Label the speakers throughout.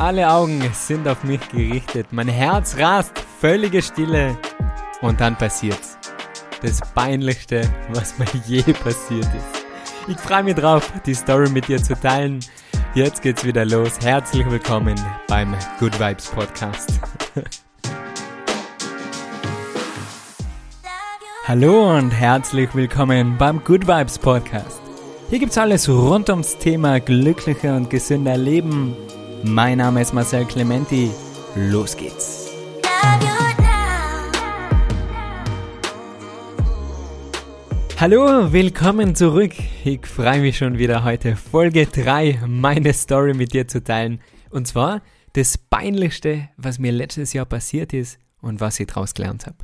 Speaker 1: Alle Augen sind auf mich gerichtet. Mein Herz rast, völlige Stille. Und dann passiert's. Das peinlichste, was mir je passiert ist. Ich freue mich drauf, die Story mit dir zu teilen. Jetzt geht's wieder los. Herzlich willkommen beim Good Vibes Podcast. Hallo und herzlich willkommen beim Good Vibes Podcast. Hier gibt's alles rund ums Thema glücklicher und gesünder Leben. Mein Name ist Marcel Clementi. Los geht's. Hallo, willkommen zurück. Ich freue mich schon wieder heute Folge 3 meine Story mit dir zu teilen. Und zwar das peinlichste, was mir letztes Jahr passiert ist und was ich daraus gelernt habe.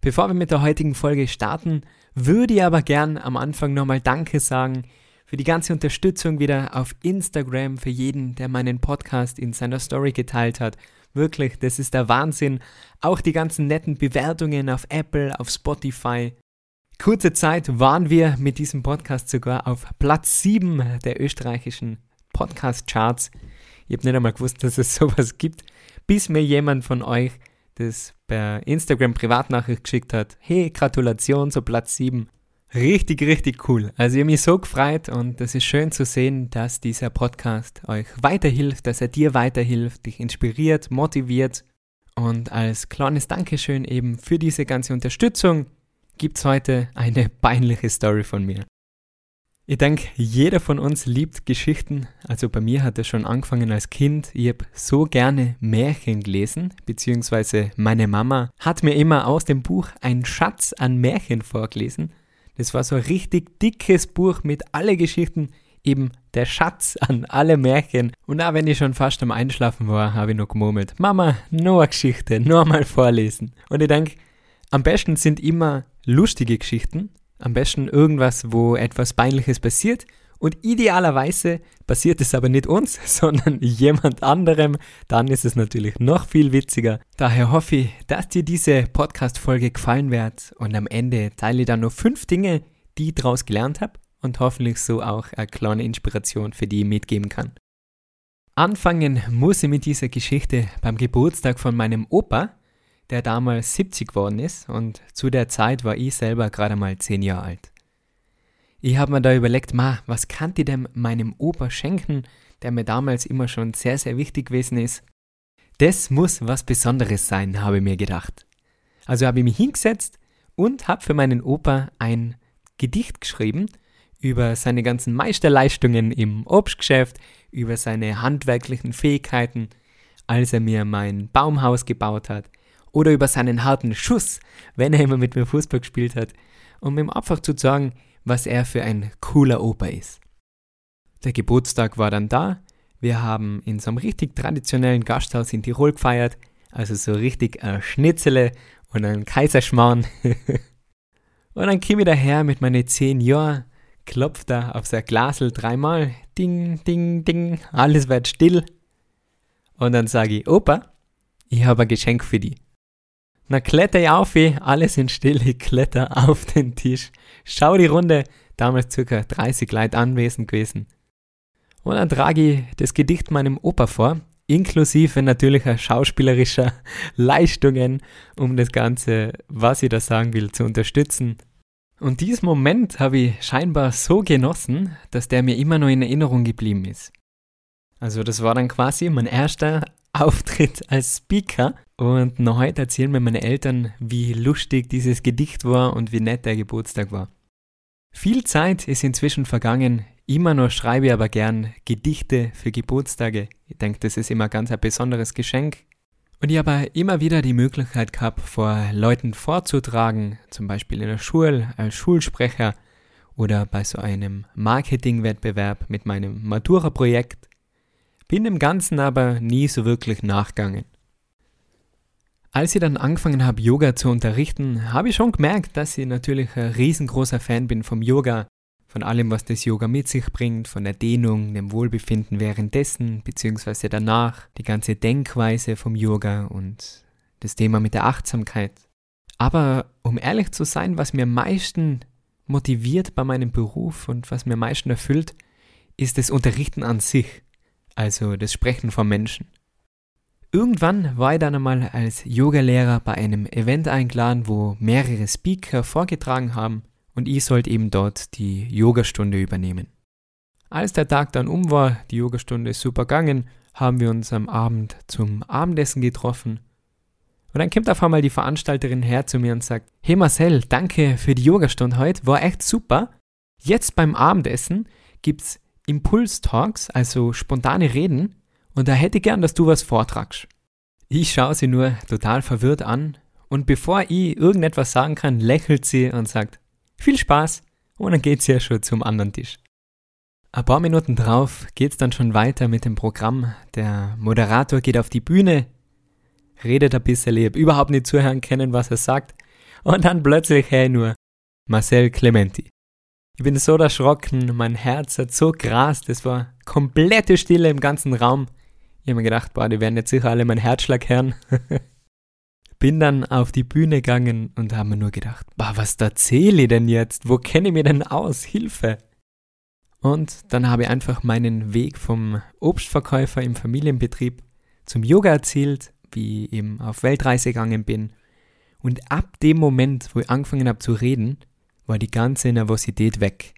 Speaker 1: Bevor wir mit der heutigen Folge starten, würde ich aber gern am Anfang nochmal Danke sagen für die ganze Unterstützung wieder auf Instagram, für jeden, der meinen Podcast in seiner Story geteilt hat. Wirklich, das ist der Wahnsinn. Auch die ganzen netten Bewertungen auf Apple, auf Spotify. Kurze Zeit waren wir mit diesem Podcast sogar auf Platz 7 der österreichischen Podcast-Charts. Ich habe nicht einmal gewusst, dass es sowas gibt, bis mir jemand von euch das per Instagram Privatnachricht geschickt hat. Hey, Gratulation zu Platz 7. Richtig, richtig cool. Also ich habe mich so gefreut und es ist schön zu sehen, dass dieser Podcast euch weiterhilft, dass er dir weiterhilft, dich inspiriert, motiviert. Und als kleines Dankeschön eben für diese ganze Unterstützung gibt es heute eine peinliche Story von mir. Ich denke, jeder von uns liebt Geschichten. Also bei mir hat es schon angefangen als Kind. Ich habe so gerne Märchen gelesen, beziehungsweise meine Mama hat mir immer aus dem Buch ein Schatz an Märchen vorgelesen. Das war so ein richtig dickes Buch mit alle Geschichten, eben der Schatz an alle Märchen. Und auch wenn ich schon fast am Einschlafen war, habe ich noch gemurmelt, Mama, nur eine Geschichte, nur mal vorlesen. Und ich denke, am besten sind immer lustige Geschichten, am besten irgendwas, wo etwas Peinliches passiert. Und idealerweise passiert es aber nicht uns, sondern jemand anderem. Dann ist es natürlich noch viel witziger. Daher hoffe ich, dass dir diese Podcast-Folge gefallen wird. Und am Ende teile ich dann noch fünf Dinge, die ich daraus gelernt habe. Und hoffentlich so auch eine kleine Inspiration für die ich mitgeben kann. Anfangen muss ich mit dieser Geschichte beim Geburtstag von meinem Opa der damals 70 geworden ist und zu der Zeit war ich selber gerade mal 10 Jahre alt. Ich habe mir da überlegt, ma, was kann ich denn meinem Opa schenken, der mir damals immer schon sehr, sehr wichtig gewesen ist. Das muss was Besonderes sein, habe ich mir gedacht. Also habe ich mich hingesetzt und habe für meinen Opa ein Gedicht geschrieben über seine ganzen Meisterleistungen im Obstgeschäft, über seine handwerklichen Fähigkeiten, als er mir mein Baumhaus gebaut hat, oder über seinen harten Schuss, wenn er immer mit mir Fußball gespielt hat, um ihm einfach zu sagen, was er für ein cooler Opa ist. Der Geburtstag war dann da. Wir haben in so einem richtig traditionellen Gasthaus in Tirol gefeiert, also so richtig ein Schnitzele und ein Kaiserschmarrn. und dann kam ich daher mit meinen zehn Jahren, klopft da auf sein Glasel dreimal, ding, ding, ding, alles wird still. Und dann sage ich, Opa, ich habe ein Geschenk für dich. Na kletter ich auf, eh, alle sind still, ich kletter auf den Tisch. Schau die Runde, damals circa 30 Leute anwesend gewesen. Und dann trage ich das Gedicht meinem Opa vor, inklusive natürlicher schauspielerischer Leistungen, um das Ganze, was ich da sagen will, zu unterstützen. Und diesen Moment habe ich scheinbar so genossen, dass der mir immer noch in Erinnerung geblieben ist. Also das war dann quasi mein erster Auftritt als Speaker. Und noch heute erzählen mir meine Eltern, wie lustig dieses Gedicht war und wie nett der Geburtstag war. Viel Zeit ist inzwischen vergangen. Immer noch schreibe ich aber gern Gedichte für Geburtstage. Ich denke, das ist immer ganz ein besonderes Geschenk. Und ich habe immer wieder die Möglichkeit gehabt, vor Leuten vorzutragen, zum Beispiel in der Schule als Schulsprecher oder bei so einem Marketingwettbewerb mit meinem Matura-Projekt bin dem Ganzen aber nie so wirklich nachgegangen. Als ich dann angefangen habe, Yoga zu unterrichten, habe ich schon gemerkt, dass ich natürlich ein riesengroßer Fan bin vom Yoga, von allem, was das Yoga mit sich bringt, von der Dehnung, dem Wohlbefinden währenddessen bzw. danach, die ganze Denkweise vom Yoga und das Thema mit der Achtsamkeit. Aber um ehrlich zu sein, was mir am meisten motiviert bei meinem Beruf und was mir am meisten erfüllt, ist das Unterrichten an sich. also das Sprechen von Menschen. Irgendwann war ich dann einmal als Yogalehrer bei einem Event eingeladen, wo mehrere Speaker vorgetragen haben und ich sollte eben dort die Yogastunde übernehmen. Als der Tag dann um war, die Yogastunde ist super gegangen, haben wir uns am Abend zum Abendessen getroffen. Und dann kommt auf einmal die Veranstalterin her zu mir und sagt, hey Marcel, danke für die Yogastunde heute, war echt super. Jetzt beim Abendessen gibt's Impulstalks, also spontane Reden, und da hätte ich gern, dass du was vortragst. Ich schaue sie nur total verwirrt an und bevor ich irgendetwas sagen kann, lächelt sie und sagt, viel Spaß und dann geht sie ja schon zum anderen Tisch. Ein paar Minuten drauf geht's dann schon weiter mit dem Programm. Der Moderator geht auf die Bühne, redet ein bisschen, ich hab überhaupt nicht zuhören können, was er sagt. Und dann plötzlich hey nur Marcel Clementi. Ich bin so erschrocken, mein Herz hat so grast, es war komplette Stille im ganzen Raum. Ich habe mir gedacht, boah, die werden jetzt sicher alle meinen Herzschlag hören. bin dann auf die Bühne gegangen und habe mir nur gedacht, boah, was erzähle ich denn jetzt? Wo kenne ich mich denn aus? Hilfe! Und dann habe ich einfach meinen Weg vom Obstverkäufer im Familienbetrieb zum Yoga erzählt, wie ich eben auf Weltreise gegangen bin. Und ab dem Moment, wo ich angefangen habe zu reden, war die ganze Nervosität weg.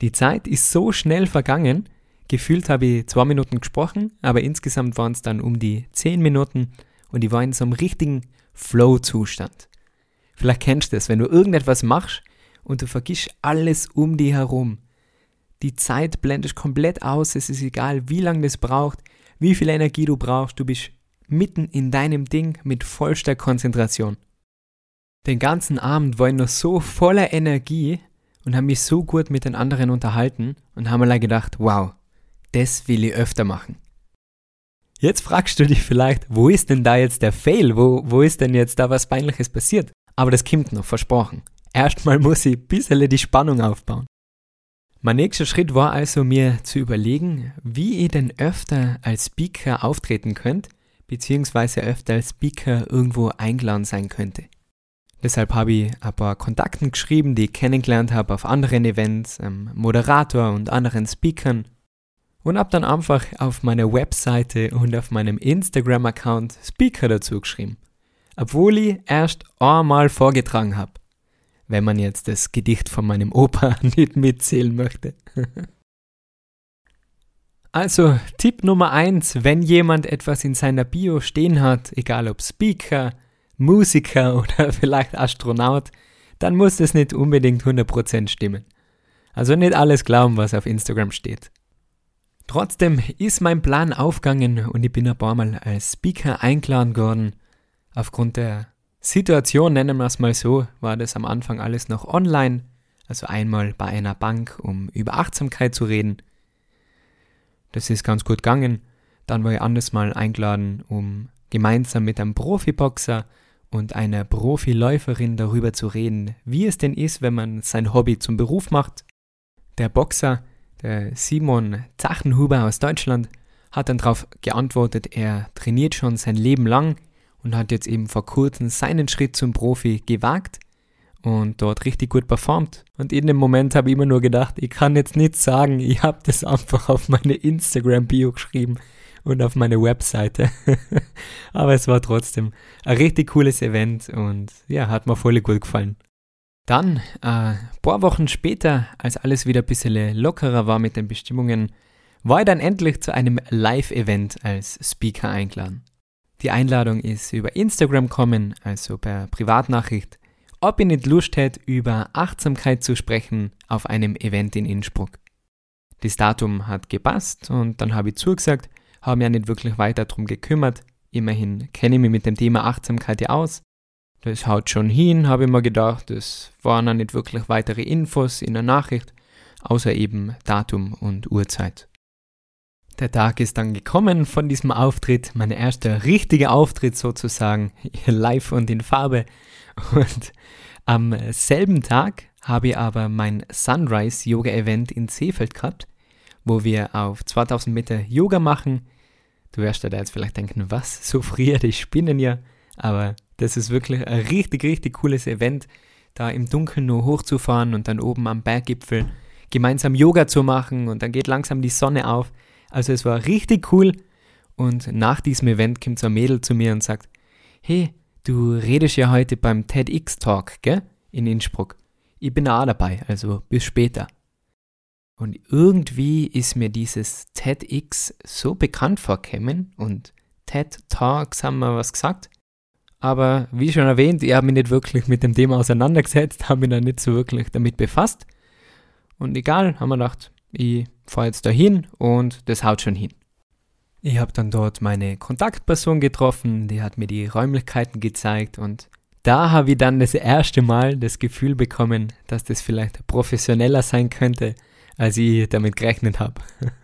Speaker 1: Die Zeit ist so schnell vergangen, gefühlt habe ich zwei Minuten gesprochen, aber insgesamt waren es dann um die zehn Minuten und ich war in so einem richtigen Flow-Zustand. Vielleicht kennst du das, wenn du irgendetwas machst und du vergisst alles um dich herum die Zeit blendest komplett aus. Es ist egal, wie lange das braucht, wie viel Energie du brauchst. Du bist mitten in deinem Ding mit vollster Konzentration. Den ganzen Abend war ich noch so voller Energie und habe mich so gut mit den anderen unterhalten und habe mir gedacht, wow, das will ich öfter machen. Jetzt fragst du dich vielleicht, wo ist denn da jetzt der Fail? Wo, wo ist denn jetzt da was Peinliches passiert? Aber das kommt noch, versprochen. Erstmal muss ich ein bisschen die Spannung aufbauen. Mein nächster Schritt war also mir zu überlegen, wie ihr denn öfter als Speaker auftreten könnt, beziehungsweise öfter als Speaker irgendwo eingeladen sein könnte. Deshalb habe ich ein paar Kontakten geschrieben, die ich kennengelernt habe auf anderen Events, ähm, Moderator und anderen Speakern und habe dann einfach auf meiner Webseite und auf meinem Instagram-Account Speaker dazu geschrieben, obwohl ich erst einmal vorgetragen habe wenn man jetzt das Gedicht von meinem Opa nicht mitzählen möchte. Also, Tipp Nummer eins: wenn jemand etwas in seiner Bio stehen hat, egal ob Speaker, Musiker oder vielleicht Astronaut, dann muss es nicht unbedingt 100% stimmen. Also nicht alles glauben, was auf Instagram steht. Trotzdem ist mein Plan aufgegangen und ich bin ein paar Mal als Speaker eingeladen worden. Aufgrund der Situation, nennen wir es mal so, war das am Anfang alles noch online, also einmal bei einer Bank, um über Achtsamkeit zu reden. Das ist ganz gut gegangen. Dann war ich anders mal eingeladen, um gemeinsam mit einem Profiboxer und einer Profiläuferin darüber zu reden, wie es denn ist, wenn man sein Hobby zum Beruf macht. Der Boxer, der Simon Zachenhuber aus Deutschland, hat dann darauf geantwortet, er trainiert schon sein Leben lang und hat jetzt eben vor kurzem seinen Schritt zum Profi gewagt und dort richtig gut performt. Und in dem Moment habe ich immer nur gedacht, ich kann jetzt nicht sagen, ich habe das einfach auf meine Instagram-Bio geschrieben und auf meine Webseite. Aber es war trotzdem ein richtig cooles Event und ja, hat mir voll gut gefallen. Dann, äh, ein paar Wochen später, als alles wieder ein bisschen lockerer war mit den Bestimmungen, war ich dann endlich zu einem Live-Event als Speaker eingeladen. Die Einladung ist über Instagram kommen, also per Privatnachricht, ob ihr nicht Lust hättet, über Achtsamkeit zu sprechen auf einem Event in Innsbruck. Das Datum hat gepasst und dann habe ich zugesagt, habe mich ja nicht wirklich weiter darum gekümmert. Immerhin kenne ich mich mit dem Thema Achtsamkeit ja aus. Das haut schon hin, habe ich mir gedacht. Es waren dann nicht wirklich weitere Infos in der Nachricht, außer eben Datum und Uhrzeit. Der Tag ist dann gekommen von diesem Auftritt, mein erster richtiger Auftritt sozusagen, live und in Farbe. Und am selben Tag habe ich aber mein Sunrise Yoga Event in Seefeld gehabt, wo wir auf 2000 Meter Yoga machen. Du wirst da jetzt vielleicht denken, was, so früher, die spinnen ja. Aber das ist wirklich ein richtig, richtig cooles Event, da im Dunkeln nur hochzufahren und dann oben am Berggipfel gemeinsam Yoga zu machen und dann geht langsam die Sonne auf. Also es war richtig cool. Und nach diesem Event kommt so ein Mädel zu mir und sagt, hey, du redest ja heute beim TEDx-Talk, gell? In Innsbruck. Ich bin auch dabei, also bis später. Und irgendwie ist mir dieses TEDx so bekannt vorgekommen und TED Talks haben wir was gesagt. Aber wie schon erwähnt, ich habe mich nicht wirklich mit dem Thema auseinandergesetzt, habe mich dann nicht so wirklich damit befasst. Und egal, haben wir gedacht, ich fahre jetzt dahin und das haut schon hin. Ich habe dann dort meine Kontaktperson getroffen, die hat mir die Räumlichkeiten gezeigt und da habe ich dann das erste Mal das Gefühl bekommen, dass das vielleicht professioneller sein könnte, als ich damit gerechnet habe.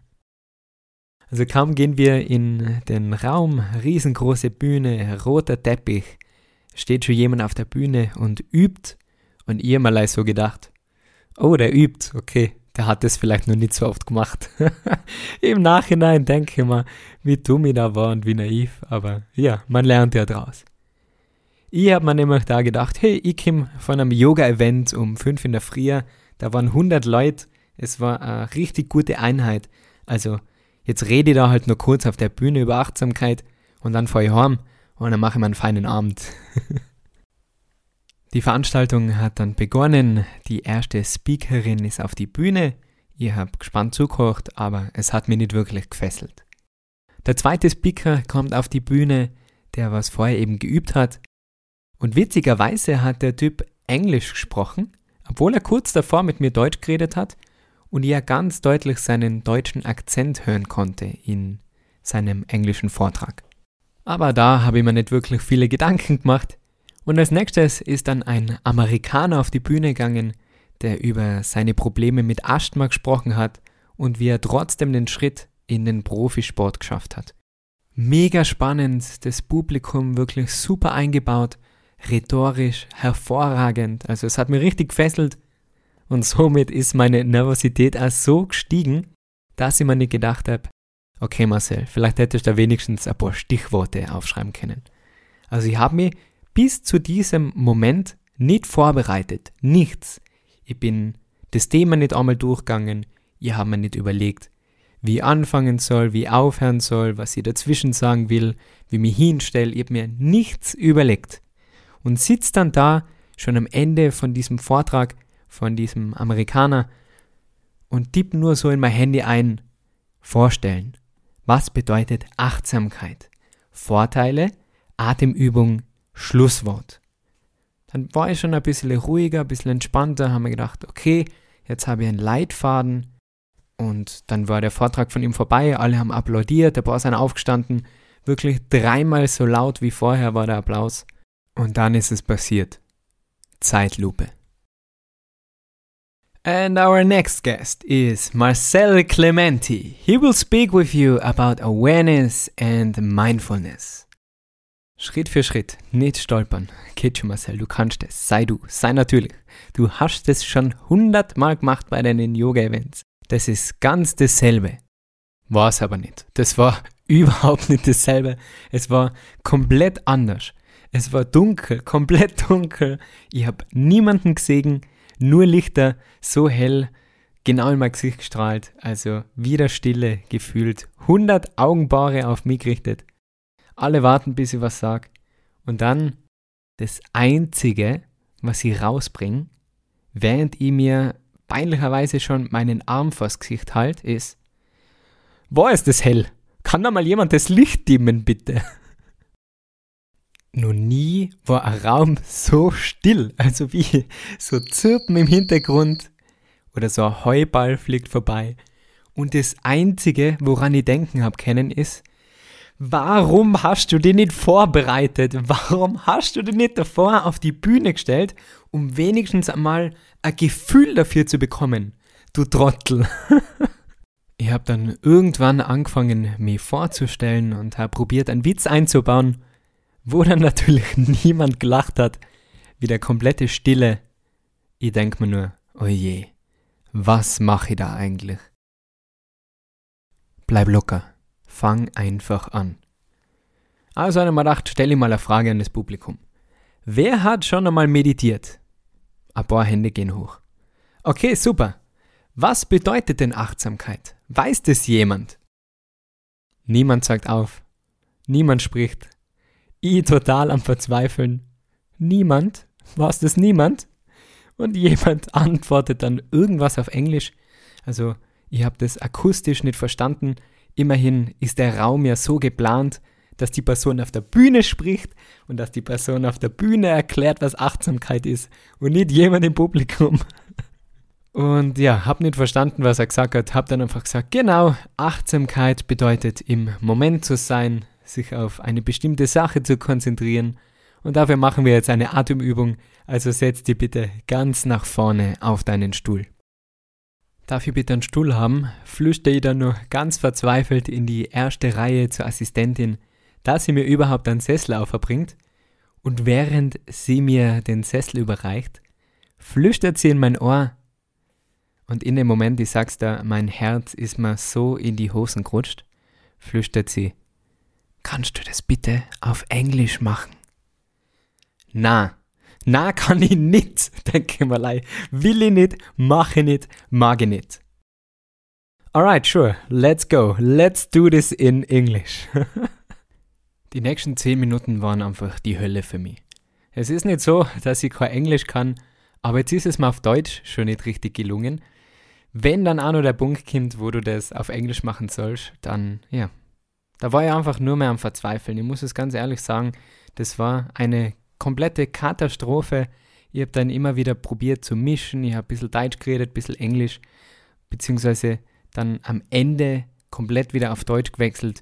Speaker 1: Also kaum gehen wir in den Raum, riesengroße Bühne, roter Teppich, steht schon jemand auf der Bühne und übt und ihr mal so gedacht, oh, der übt, okay, der hat das vielleicht noch nicht so oft gemacht. Im Nachhinein denke ich mal, wie dumm ich da war und wie naiv, aber ja, man lernt ja draus. Ich habe mir nämlich da gedacht, hey, ich komme von einem Yoga-Event um 5 in der Früh, da waren 100 Leute, es war eine richtig gute Einheit. Also, jetzt rede ich da halt nur kurz auf der Bühne über Achtsamkeit und dann fahre ich heim und dann mache ich mir einen feinen Abend. die Veranstaltung hat dann begonnen. Die erste Speakerin ist auf die Bühne. Ich habe gespannt zugekocht, aber es hat mich nicht wirklich gefesselt. Der zweite Speaker kommt auf die Bühne, der was vorher eben geübt hat. Und witzigerweise hat der Typ Englisch gesprochen, obwohl er kurz davor mit mir Deutsch geredet hat und ja ganz deutlich seinen deutschen Akzent hören konnte in seinem englischen Vortrag. Aber da habe ich mir nicht wirklich viele Gedanken gemacht. Und als nächstes ist dann ein Amerikaner auf die Bühne gegangen, der über seine Probleme mit Asthma gesprochen hat und wie er trotzdem den Schritt in den Profisport geschafft hat. Mega spannend, das Publikum wirklich super eingebaut, rhetorisch hervorragend. Also es hat mir richtig gefesselt und somit ist meine Nervosität auch so gestiegen, dass ich mir nicht gedacht habe, okay Marcel, vielleicht hättest du da wenigstens ein paar Stichworte aufschreiben können. Also ich habe mich bis zu diesem Moment nicht vorbereitet, nichts. Ich bin das Thema nicht einmal durchgegangen, ich habe mir nicht überlegt, wie ich anfangen soll, wie ich aufhören soll, was ich dazwischen sagen will, wie ich mich hinstelle, ich habe mir nichts überlegt. Und sitze dann da, schon am Ende von diesem Vortrag, von diesem Amerikaner und tipp nur so in mein Handy ein, vorstellen. Was bedeutet Achtsamkeit? Vorteile, Atemübung, Schlusswort. Dann war ich schon ein bisschen ruhiger, ein bisschen entspannter, haben mir gedacht, okay, jetzt habe ich einen Leitfaden und dann war der Vortrag von ihm vorbei, alle haben applaudiert, der Boss ist aufgestanden, wirklich dreimal so laut wie vorher war der Applaus und dann ist es passiert. Zeitlupe. And our next guest is Marcel Clementi. He will speak with you about awareness and mindfulness. Schritt für Schritt, nicht stolpern. Geht schon, Marcel, du kannst es. Sei du, sei natürlich. Du hast es schon hundertmal gemacht bei deinen Yoga-Events. Das ist ganz dasselbe. War es aber nicht. Das war überhaupt nicht dasselbe. Es war komplett anders. Es war dunkel, komplett dunkel. Ich habe niemanden gesehen nur Lichter, so hell, genau in mein Gesicht gestrahlt, also wieder Stille gefühlt, 100 Augenpaare auf mich gerichtet. Alle warten, bis ich was sag. Und dann das Einzige, was ich rausbringe, während ich mir peinlicherweise schon meinen Arm vors Gesicht halt, ist, wo ist das hell? Kann da mal jemand das Licht dimmen, bitte? Noch nie war ein Raum so still, also wie so Zirpen im Hintergrund oder so ein Heuball fliegt vorbei. Und das Einzige, woran ich denken habe können, ist, warum hast du dich nicht vorbereitet? Warum hast du dich nicht davor auf die Bühne gestellt, um wenigstens einmal ein Gefühl dafür zu bekommen? Du Trottel. ich habe dann irgendwann angefangen, mich vorzustellen und habe probiert, einen Witz einzubauen wo dann natürlich niemand gelacht hat, wie der komplette Stille. Ich denk mir nur, oh je, was mache ich da eigentlich? Bleib locker, fang einfach an. Also einmal gedacht, stelle ich mal eine Frage an das Publikum. Wer hat schon einmal meditiert? Ein paar Hände gehen hoch. Okay, super. Was bedeutet denn Achtsamkeit? Weiß das jemand? Niemand sagt auf. Niemand spricht. Ich total am Verzweifeln. Niemand? War's das niemand? Und jemand antwortet dann irgendwas auf Englisch. Also, ich habe das akustisch nicht verstanden. Immerhin ist der Raum ja so geplant, dass die Person auf der Bühne spricht und dass die Person auf der Bühne erklärt, was Achtsamkeit ist und nicht jemand im Publikum. Und ja, hab nicht verstanden, was er gesagt hat, hab dann einfach gesagt, genau, Achtsamkeit bedeutet im Moment zu sein, sich auf eine bestimmte Sache zu konzentrieren und dafür machen wir jetzt eine Atemübung, also setz dich bitte ganz nach vorne auf deinen Stuhl. Darf ich bitte einen Stuhl haben? Flüchte ich dann nur ganz verzweifelt in die erste Reihe zur Assistentin, dass sie mir überhaupt einen Sessel auferbringt. Und während sie mir den Sessel überreicht, flüstert sie in mein Ohr. Und in dem Moment, ich sag's da, mein Herz ist mir so in die Hosen gerutscht, flüstert sie, kannst du das bitte auf Englisch machen? Na, na kann ich nicht, denke mal. Will ich nicht, mache ich nicht, mag ich nicht. Alright, sure, let's go. Let's do this in English. die nächsten 10 Minuten waren einfach die Hölle für mich. Es ist nicht so, dass ich kein Englisch kann, aber jetzt ist es mir auf Deutsch schon nicht richtig gelungen. Wenn dann auch noch der Punkt kommt, wo du das auf Englisch machen sollst, dann, ja, da war ich einfach nur mehr am Verzweifeln. Ich muss es ganz ehrlich sagen, das war eine komplette Katastrophe. Ich habe dann immer wieder probiert zu mischen. Ich habe ein bisschen Deutsch geredet, ein bisschen Englisch, beziehungsweise dann am Ende komplett wieder auf Deutsch gewechselt,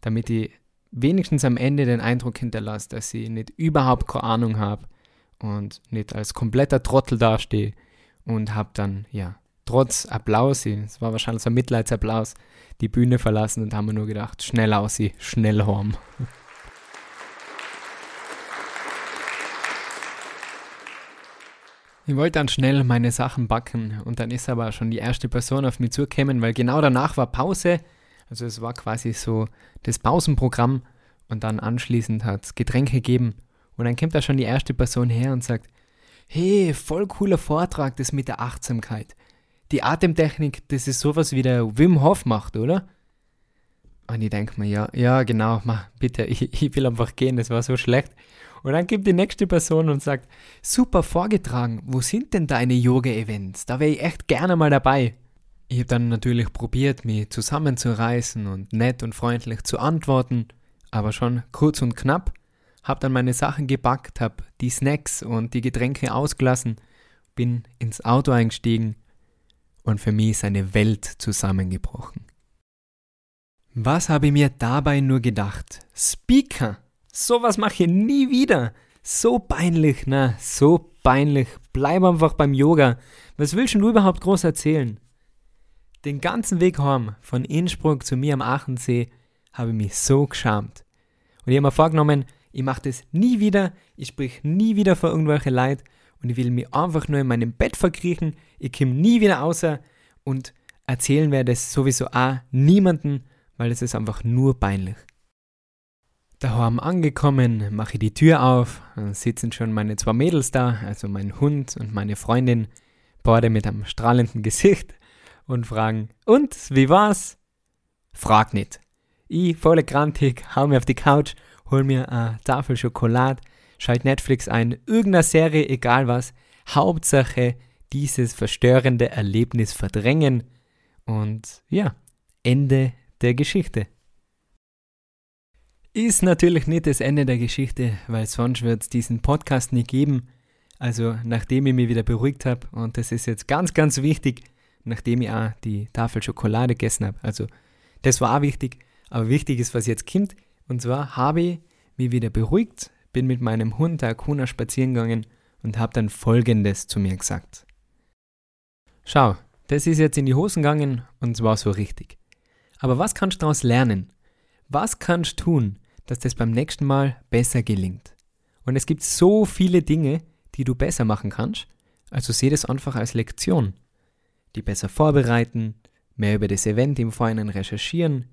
Speaker 1: damit ich wenigstens am Ende den Eindruck hinterlasse, dass ich nicht überhaupt keine Ahnung habe und nicht als kompletter Trottel dastehe und habe dann, ja, trotz Applaus, es war wahrscheinlich so ein Mitleidsapplaus, die Bühne verlassen und haben nur gedacht, schnell aus, schnell heim. Ich wollte dann schnell meine Sachen backen und dann ist aber schon die erste Person auf mich zugekommen, weil genau danach war Pause. Also es war quasi so das Pausenprogramm und dann anschließend hat es Getränke gegeben und dann kommt da schon die erste Person her und sagt, hey, voll cooler Vortrag, das mit der Achtsamkeit. Die Atemtechnik, das ist sowas wie der Wim Hof macht, oder? Und ich denke mir, ja, ja, genau, mach, bitte, ich, ich will einfach gehen, das war so schlecht. Und dann gibt die nächste Person und sagt, super vorgetragen, wo sind denn deine Yoga-Events? Da wäre ich echt gerne mal dabei. Ich habe dann natürlich probiert, mich zusammenzureißen und nett und freundlich zu antworten, aber schon kurz und knapp. Habe dann meine Sachen gepackt, habe die Snacks und die Getränke ausgelassen, bin ins Auto eingestiegen und für mich ist eine Welt zusammengebrochen. Was habe ich mir dabei nur gedacht? Speaker! Sowas mache ich nie wieder. So peinlich, na, so peinlich. Bleib einfach beim Yoga. Was willst du überhaupt groß erzählen? Den ganzen Weg heim, von Innsbruck zu mir am Aachensee, habe ich mich so geschämt. Und ich habe mir vorgenommen, ich mache das nie wieder, ich sprich nie wieder vor irgendwelche Leid und ich will mich einfach nur in meinem Bett verkriechen, ich komme nie wieder außer und erzählen werde es sowieso auch niemanden, weil es ist einfach nur peinlich. Daheim angekommen, mache ich die Tür auf, dann sitzen schon meine zwei Mädels da, also mein Hund und meine Freundin, beide mit einem strahlenden Gesicht und fragen, und, wie war's? Frag nicht. Ich, volle grantig, hau mir auf die Couch, hol mir eine Tafel Schokolade, schalt Netflix ein, irgendeine Serie, egal was, Hauptsache dieses verstörende Erlebnis verdrängen und ja, Ende der Geschichte. Ist natürlich nicht das Ende der Geschichte, weil sonst wird es diesen Podcast nicht geben. Also nachdem ich mich wieder beruhigt habe, und das ist jetzt ganz, ganz wichtig, nachdem ich auch die Tafel Schokolade gegessen habe. Also das war auch wichtig, aber wichtig ist, was jetzt kommt. Und zwar habe ich mich wieder beruhigt, bin mit meinem Hund der Akuna spazieren gegangen und habe dann Folgendes zu mir gesagt. Schau, das ist jetzt in die Hosen gegangen und zwar so richtig. Aber was kannst du daraus lernen? Was kannst du tun, dass das beim nächsten Mal besser gelingt. Und es gibt so viele Dinge, die du besser machen kannst, also sehe das einfach als Lektion. Die besser vorbereiten, mehr über das Event im Vorhinein recherchieren,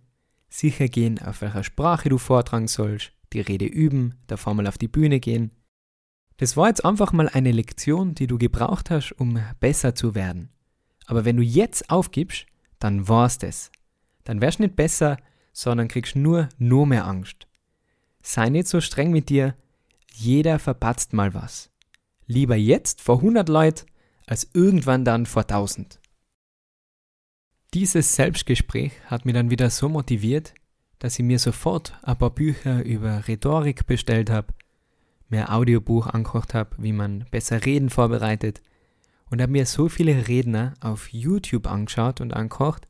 Speaker 1: sicher gehen, auf welcher Sprache du vortragen sollst, die Rede üben, davor mal auf die Bühne gehen. Das war jetzt einfach mal eine Lektion, die du gebraucht hast, um besser zu werden. Aber wenn du jetzt aufgibst, dann war's das. Dann wärst nicht besser, sondern kriegst nur nur mehr Angst. Sei nicht so streng mit dir, jeder verpatzt mal was. Lieber jetzt vor 100 Leuten, als irgendwann dann vor 1000. Dieses Selbstgespräch hat mich dann wieder so motiviert, dass ich mir sofort ein paar Bücher über Rhetorik bestellt habe, mir ein Audiobuch angekocht habe, wie man besser Reden vorbereitet und habe mir so viele Redner auf YouTube angeschaut und angekocht,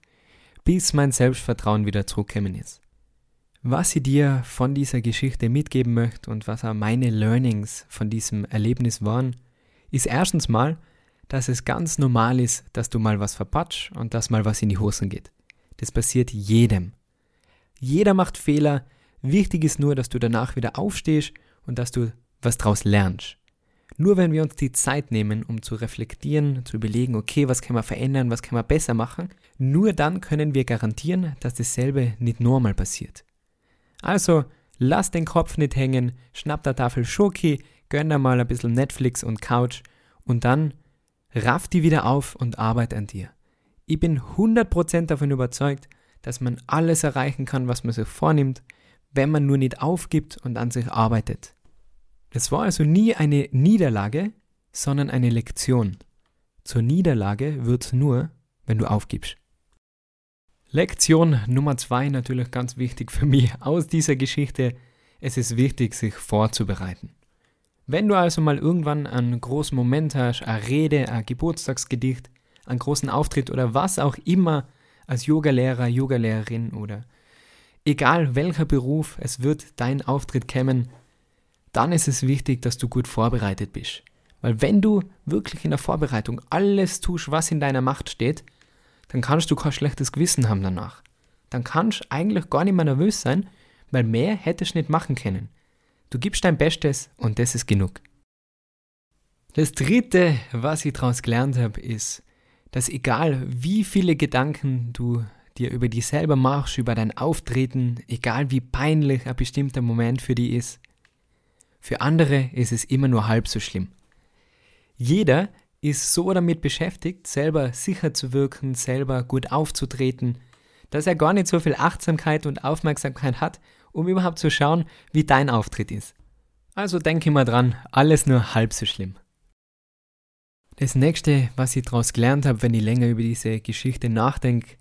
Speaker 1: bis mein Selbstvertrauen wieder zurückgekommen ist. Was ich dir von dieser Geschichte mitgeben möchte und was auch meine Learnings von diesem Erlebnis waren, ist erstens mal, dass es ganz normal ist, dass du mal was verpatsch und dass mal was in die Hosen geht. Das passiert jedem. Jeder macht Fehler. Wichtig ist nur, dass du danach wieder aufstehst und dass du was draus lernst. Nur wenn wir uns die Zeit nehmen, um zu reflektieren, zu überlegen, okay, was können wir verändern, was können wir besser machen, nur dann können wir garantieren, dass dasselbe nicht normal passiert. Also, lass den Kopf nicht hängen, schnapp der Tafel Schoki, gönn dir mal ein bisschen Netflix und Couch und dann raff die wieder auf und arbeite an dir. Ich bin 100% davon überzeugt, dass man alles erreichen kann, was man sich vornimmt, wenn man nur nicht aufgibt und an sich arbeitet. Es war also nie eine Niederlage, sondern eine Lektion. Zur Niederlage wird's nur, wenn du aufgibst. Lektion Nummer zwei natürlich ganz wichtig für mich aus dieser Geschichte. Es ist wichtig, sich vorzubereiten. Wenn du also mal irgendwann einen großen Moment hast, eine Rede, ein Geburtstagsgedicht, einen großen Auftritt oder was auch immer als Yogalehrer, Yogalehrerin oder egal welcher Beruf, es wird dein Auftritt kämen, dann ist es wichtig, dass du gut vorbereitet bist. Weil wenn du wirklich in der Vorbereitung alles tust, was in deiner Macht steht, dann kannst du kein schlechtes Gewissen haben danach. Dann kannst du eigentlich gar nicht mehr nervös sein, weil mehr hättest du nicht machen können. Du gibst dein Bestes und das ist genug. Das dritte, was ich daraus gelernt habe, ist, dass egal wie viele Gedanken du dir über dich selber machst, über dein Auftreten, egal wie peinlich ein bestimmter Moment für dich ist, für andere ist es immer nur halb so schlimm. Jeder ist so damit beschäftigt, selber sicher zu wirken, selber gut aufzutreten, dass er gar nicht so viel Achtsamkeit und Aufmerksamkeit hat, um überhaupt zu schauen, wie dein Auftritt ist. Also denke immer dran, alles nur halb so schlimm. Das nächste, was ich daraus gelernt habe, wenn ich länger über diese Geschichte nachdenke,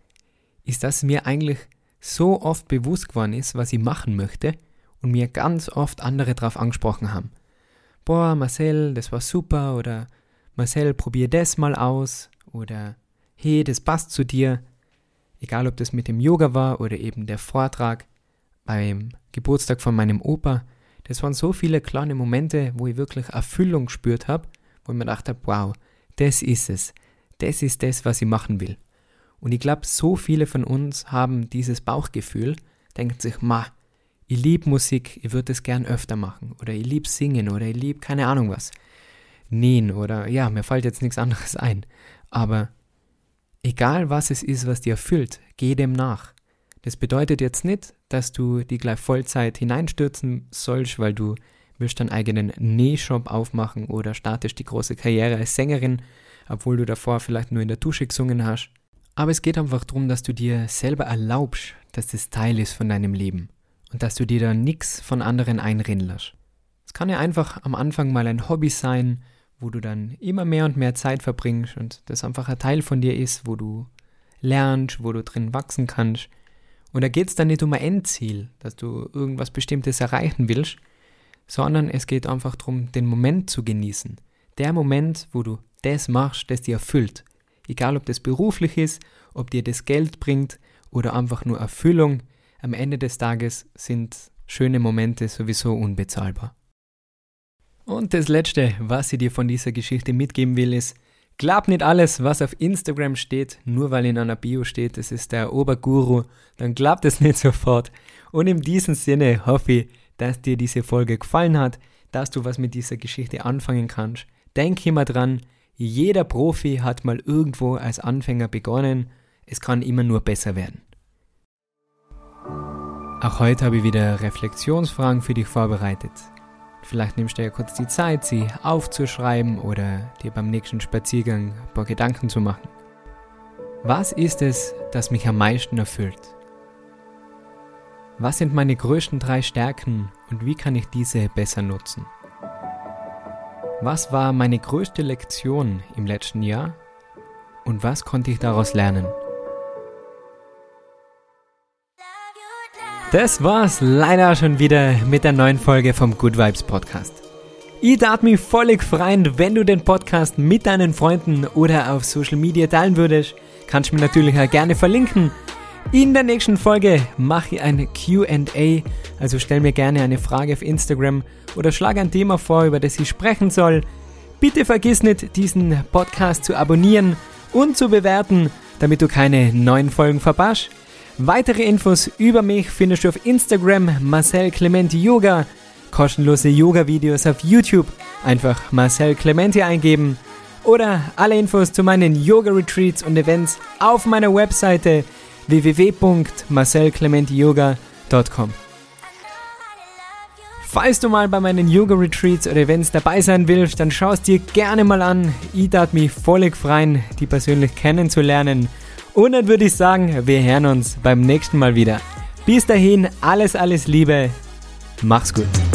Speaker 1: ist, dass mir eigentlich so oft bewusst geworden ist, was ich machen möchte und mir ganz oft andere darauf angesprochen haben. Boah, Marcel, das war super oder Marcel, probier das mal aus oder hey, das passt zu dir. Egal ob das mit dem Yoga war oder eben der Vortrag beim Geburtstag von meinem Opa, das waren so viele kleine Momente, wo ich wirklich Erfüllung gespürt habe, wo ich mir gedacht habe, wow, das ist es. Das ist das, was ich machen will. Und ich glaube, so viele von uns haben dieses Bauchgefühl, denken sich, ma, ich liebe Musik, ich würde es gern öfter machen. Oder ich liebe Singen oder ich liebe keine Ahnung was. Nähen oder ja, mir fällt jetzt nichts anderes ein. Aber egal was es ist, was dir erfüllt, geh dem nach. Das bedeutet jetzt nicht, dass du die gleich Vollzeit hineinstürzen sollst, weil du willst deinen eigenen Nähshop aufmachen oder startest die große Karriere als Sängerin, obwohl du davor vielleicht nur in der Dusche gesungen hast. Aber es geht einfach darum, dass du dir selber erlaubst, dass das Teil ist von deinem Leben und dass du dir da nichts von anderen einreden lässt. Es kann ja einfach am Anfang mal ein Hobby sein, wo du dann immer mehr und mehr Zeit verbringst und das einfach ein Teil von dir ist, wo du lernst, wo du drin wachsen kannst. Und da geht es dann nicht um ein Endziel, dass du irgendwas Bestimmtes erreichen willst, sondern es geht einfach darum, den Moment zu genießen. Der Moment, wo du das machst, das dir erfüllt. Egal, ob das beruflich ist, ob dir das Geld bringt oder einfach nur Erfüllung, am Ende des Tages sind schöne Momente sowieso unbezahlbar. Und das Letzte, was ich dir von dieser Geschichte mitgeben will, ist, glaub nicht alles, was auf Instagram steht, nur weil in einer Bio steht, es ist der Oberguru, dann glaubt es nicht sofort. Und in diesem Sinne hoffe ich, dass dir diese Folge gefallen hat, dass du was mit dieser Geschichte anfangen kannst. Denk immer dran, jeder Profi hat mal irgendwo als Anfänger begonnen, es kann immer nur besser werden. Auch heute habe ich wieder Reflexionsfragen für dich vorbereitet. Vielleicht nimmst du ja kurz die Zeit, sie aufzuschreiben oder dir beim nächsten Spaziergang ein paar Gedanken zu machen. Was ist es, das mich am meisten erfüllt? Was sind meine größten drei Stärken und wie kann ich diese besser nutzen? Was war meine größte Lektion im letzten Jahr und was konnte ich daraus lernen? Das war's leider schon wieder mit der neuen Folge vom Good Vibes Podcast. Ich darf mich völlig freuen, wenn du den Podcast mit deinen Freunden oder auf Social Media teilen würdest. Kannst du mir natürlich auch gerne verlinken. In der nächsten Folge mache ich ein QA, also stell mir gerne eine Frage auf Instagram oder schlage ein Thema vor, über das ich sprechen soll. Bitte vergiss nicht, diesen Podcast zu abonnieren und zu bewerten, damit du keine neuen Folgen verpasst. Weitere Infos über mich findest du auf Instagram Marcel Clement Yoga kostenlose Yoga-Videos auf YouTube. Einfach Marcel Clementi eingeben. Oder alle Infos zu meinen Yoga-Retreats und Events auf meiner Webseite www.marcelclementiyoga.com. Falls du mal bei meinen Yoga-Retreats oder Events dabei sein willst, dann schau es dir gerne mal an. Ich darf mich völlig freuen, die persönlich kennenzulernen. Und dann würde ich sagen, wir hören uns beim nächsten Mal wieder. Bis dahin, alles, alles Liebe. Mach's gut.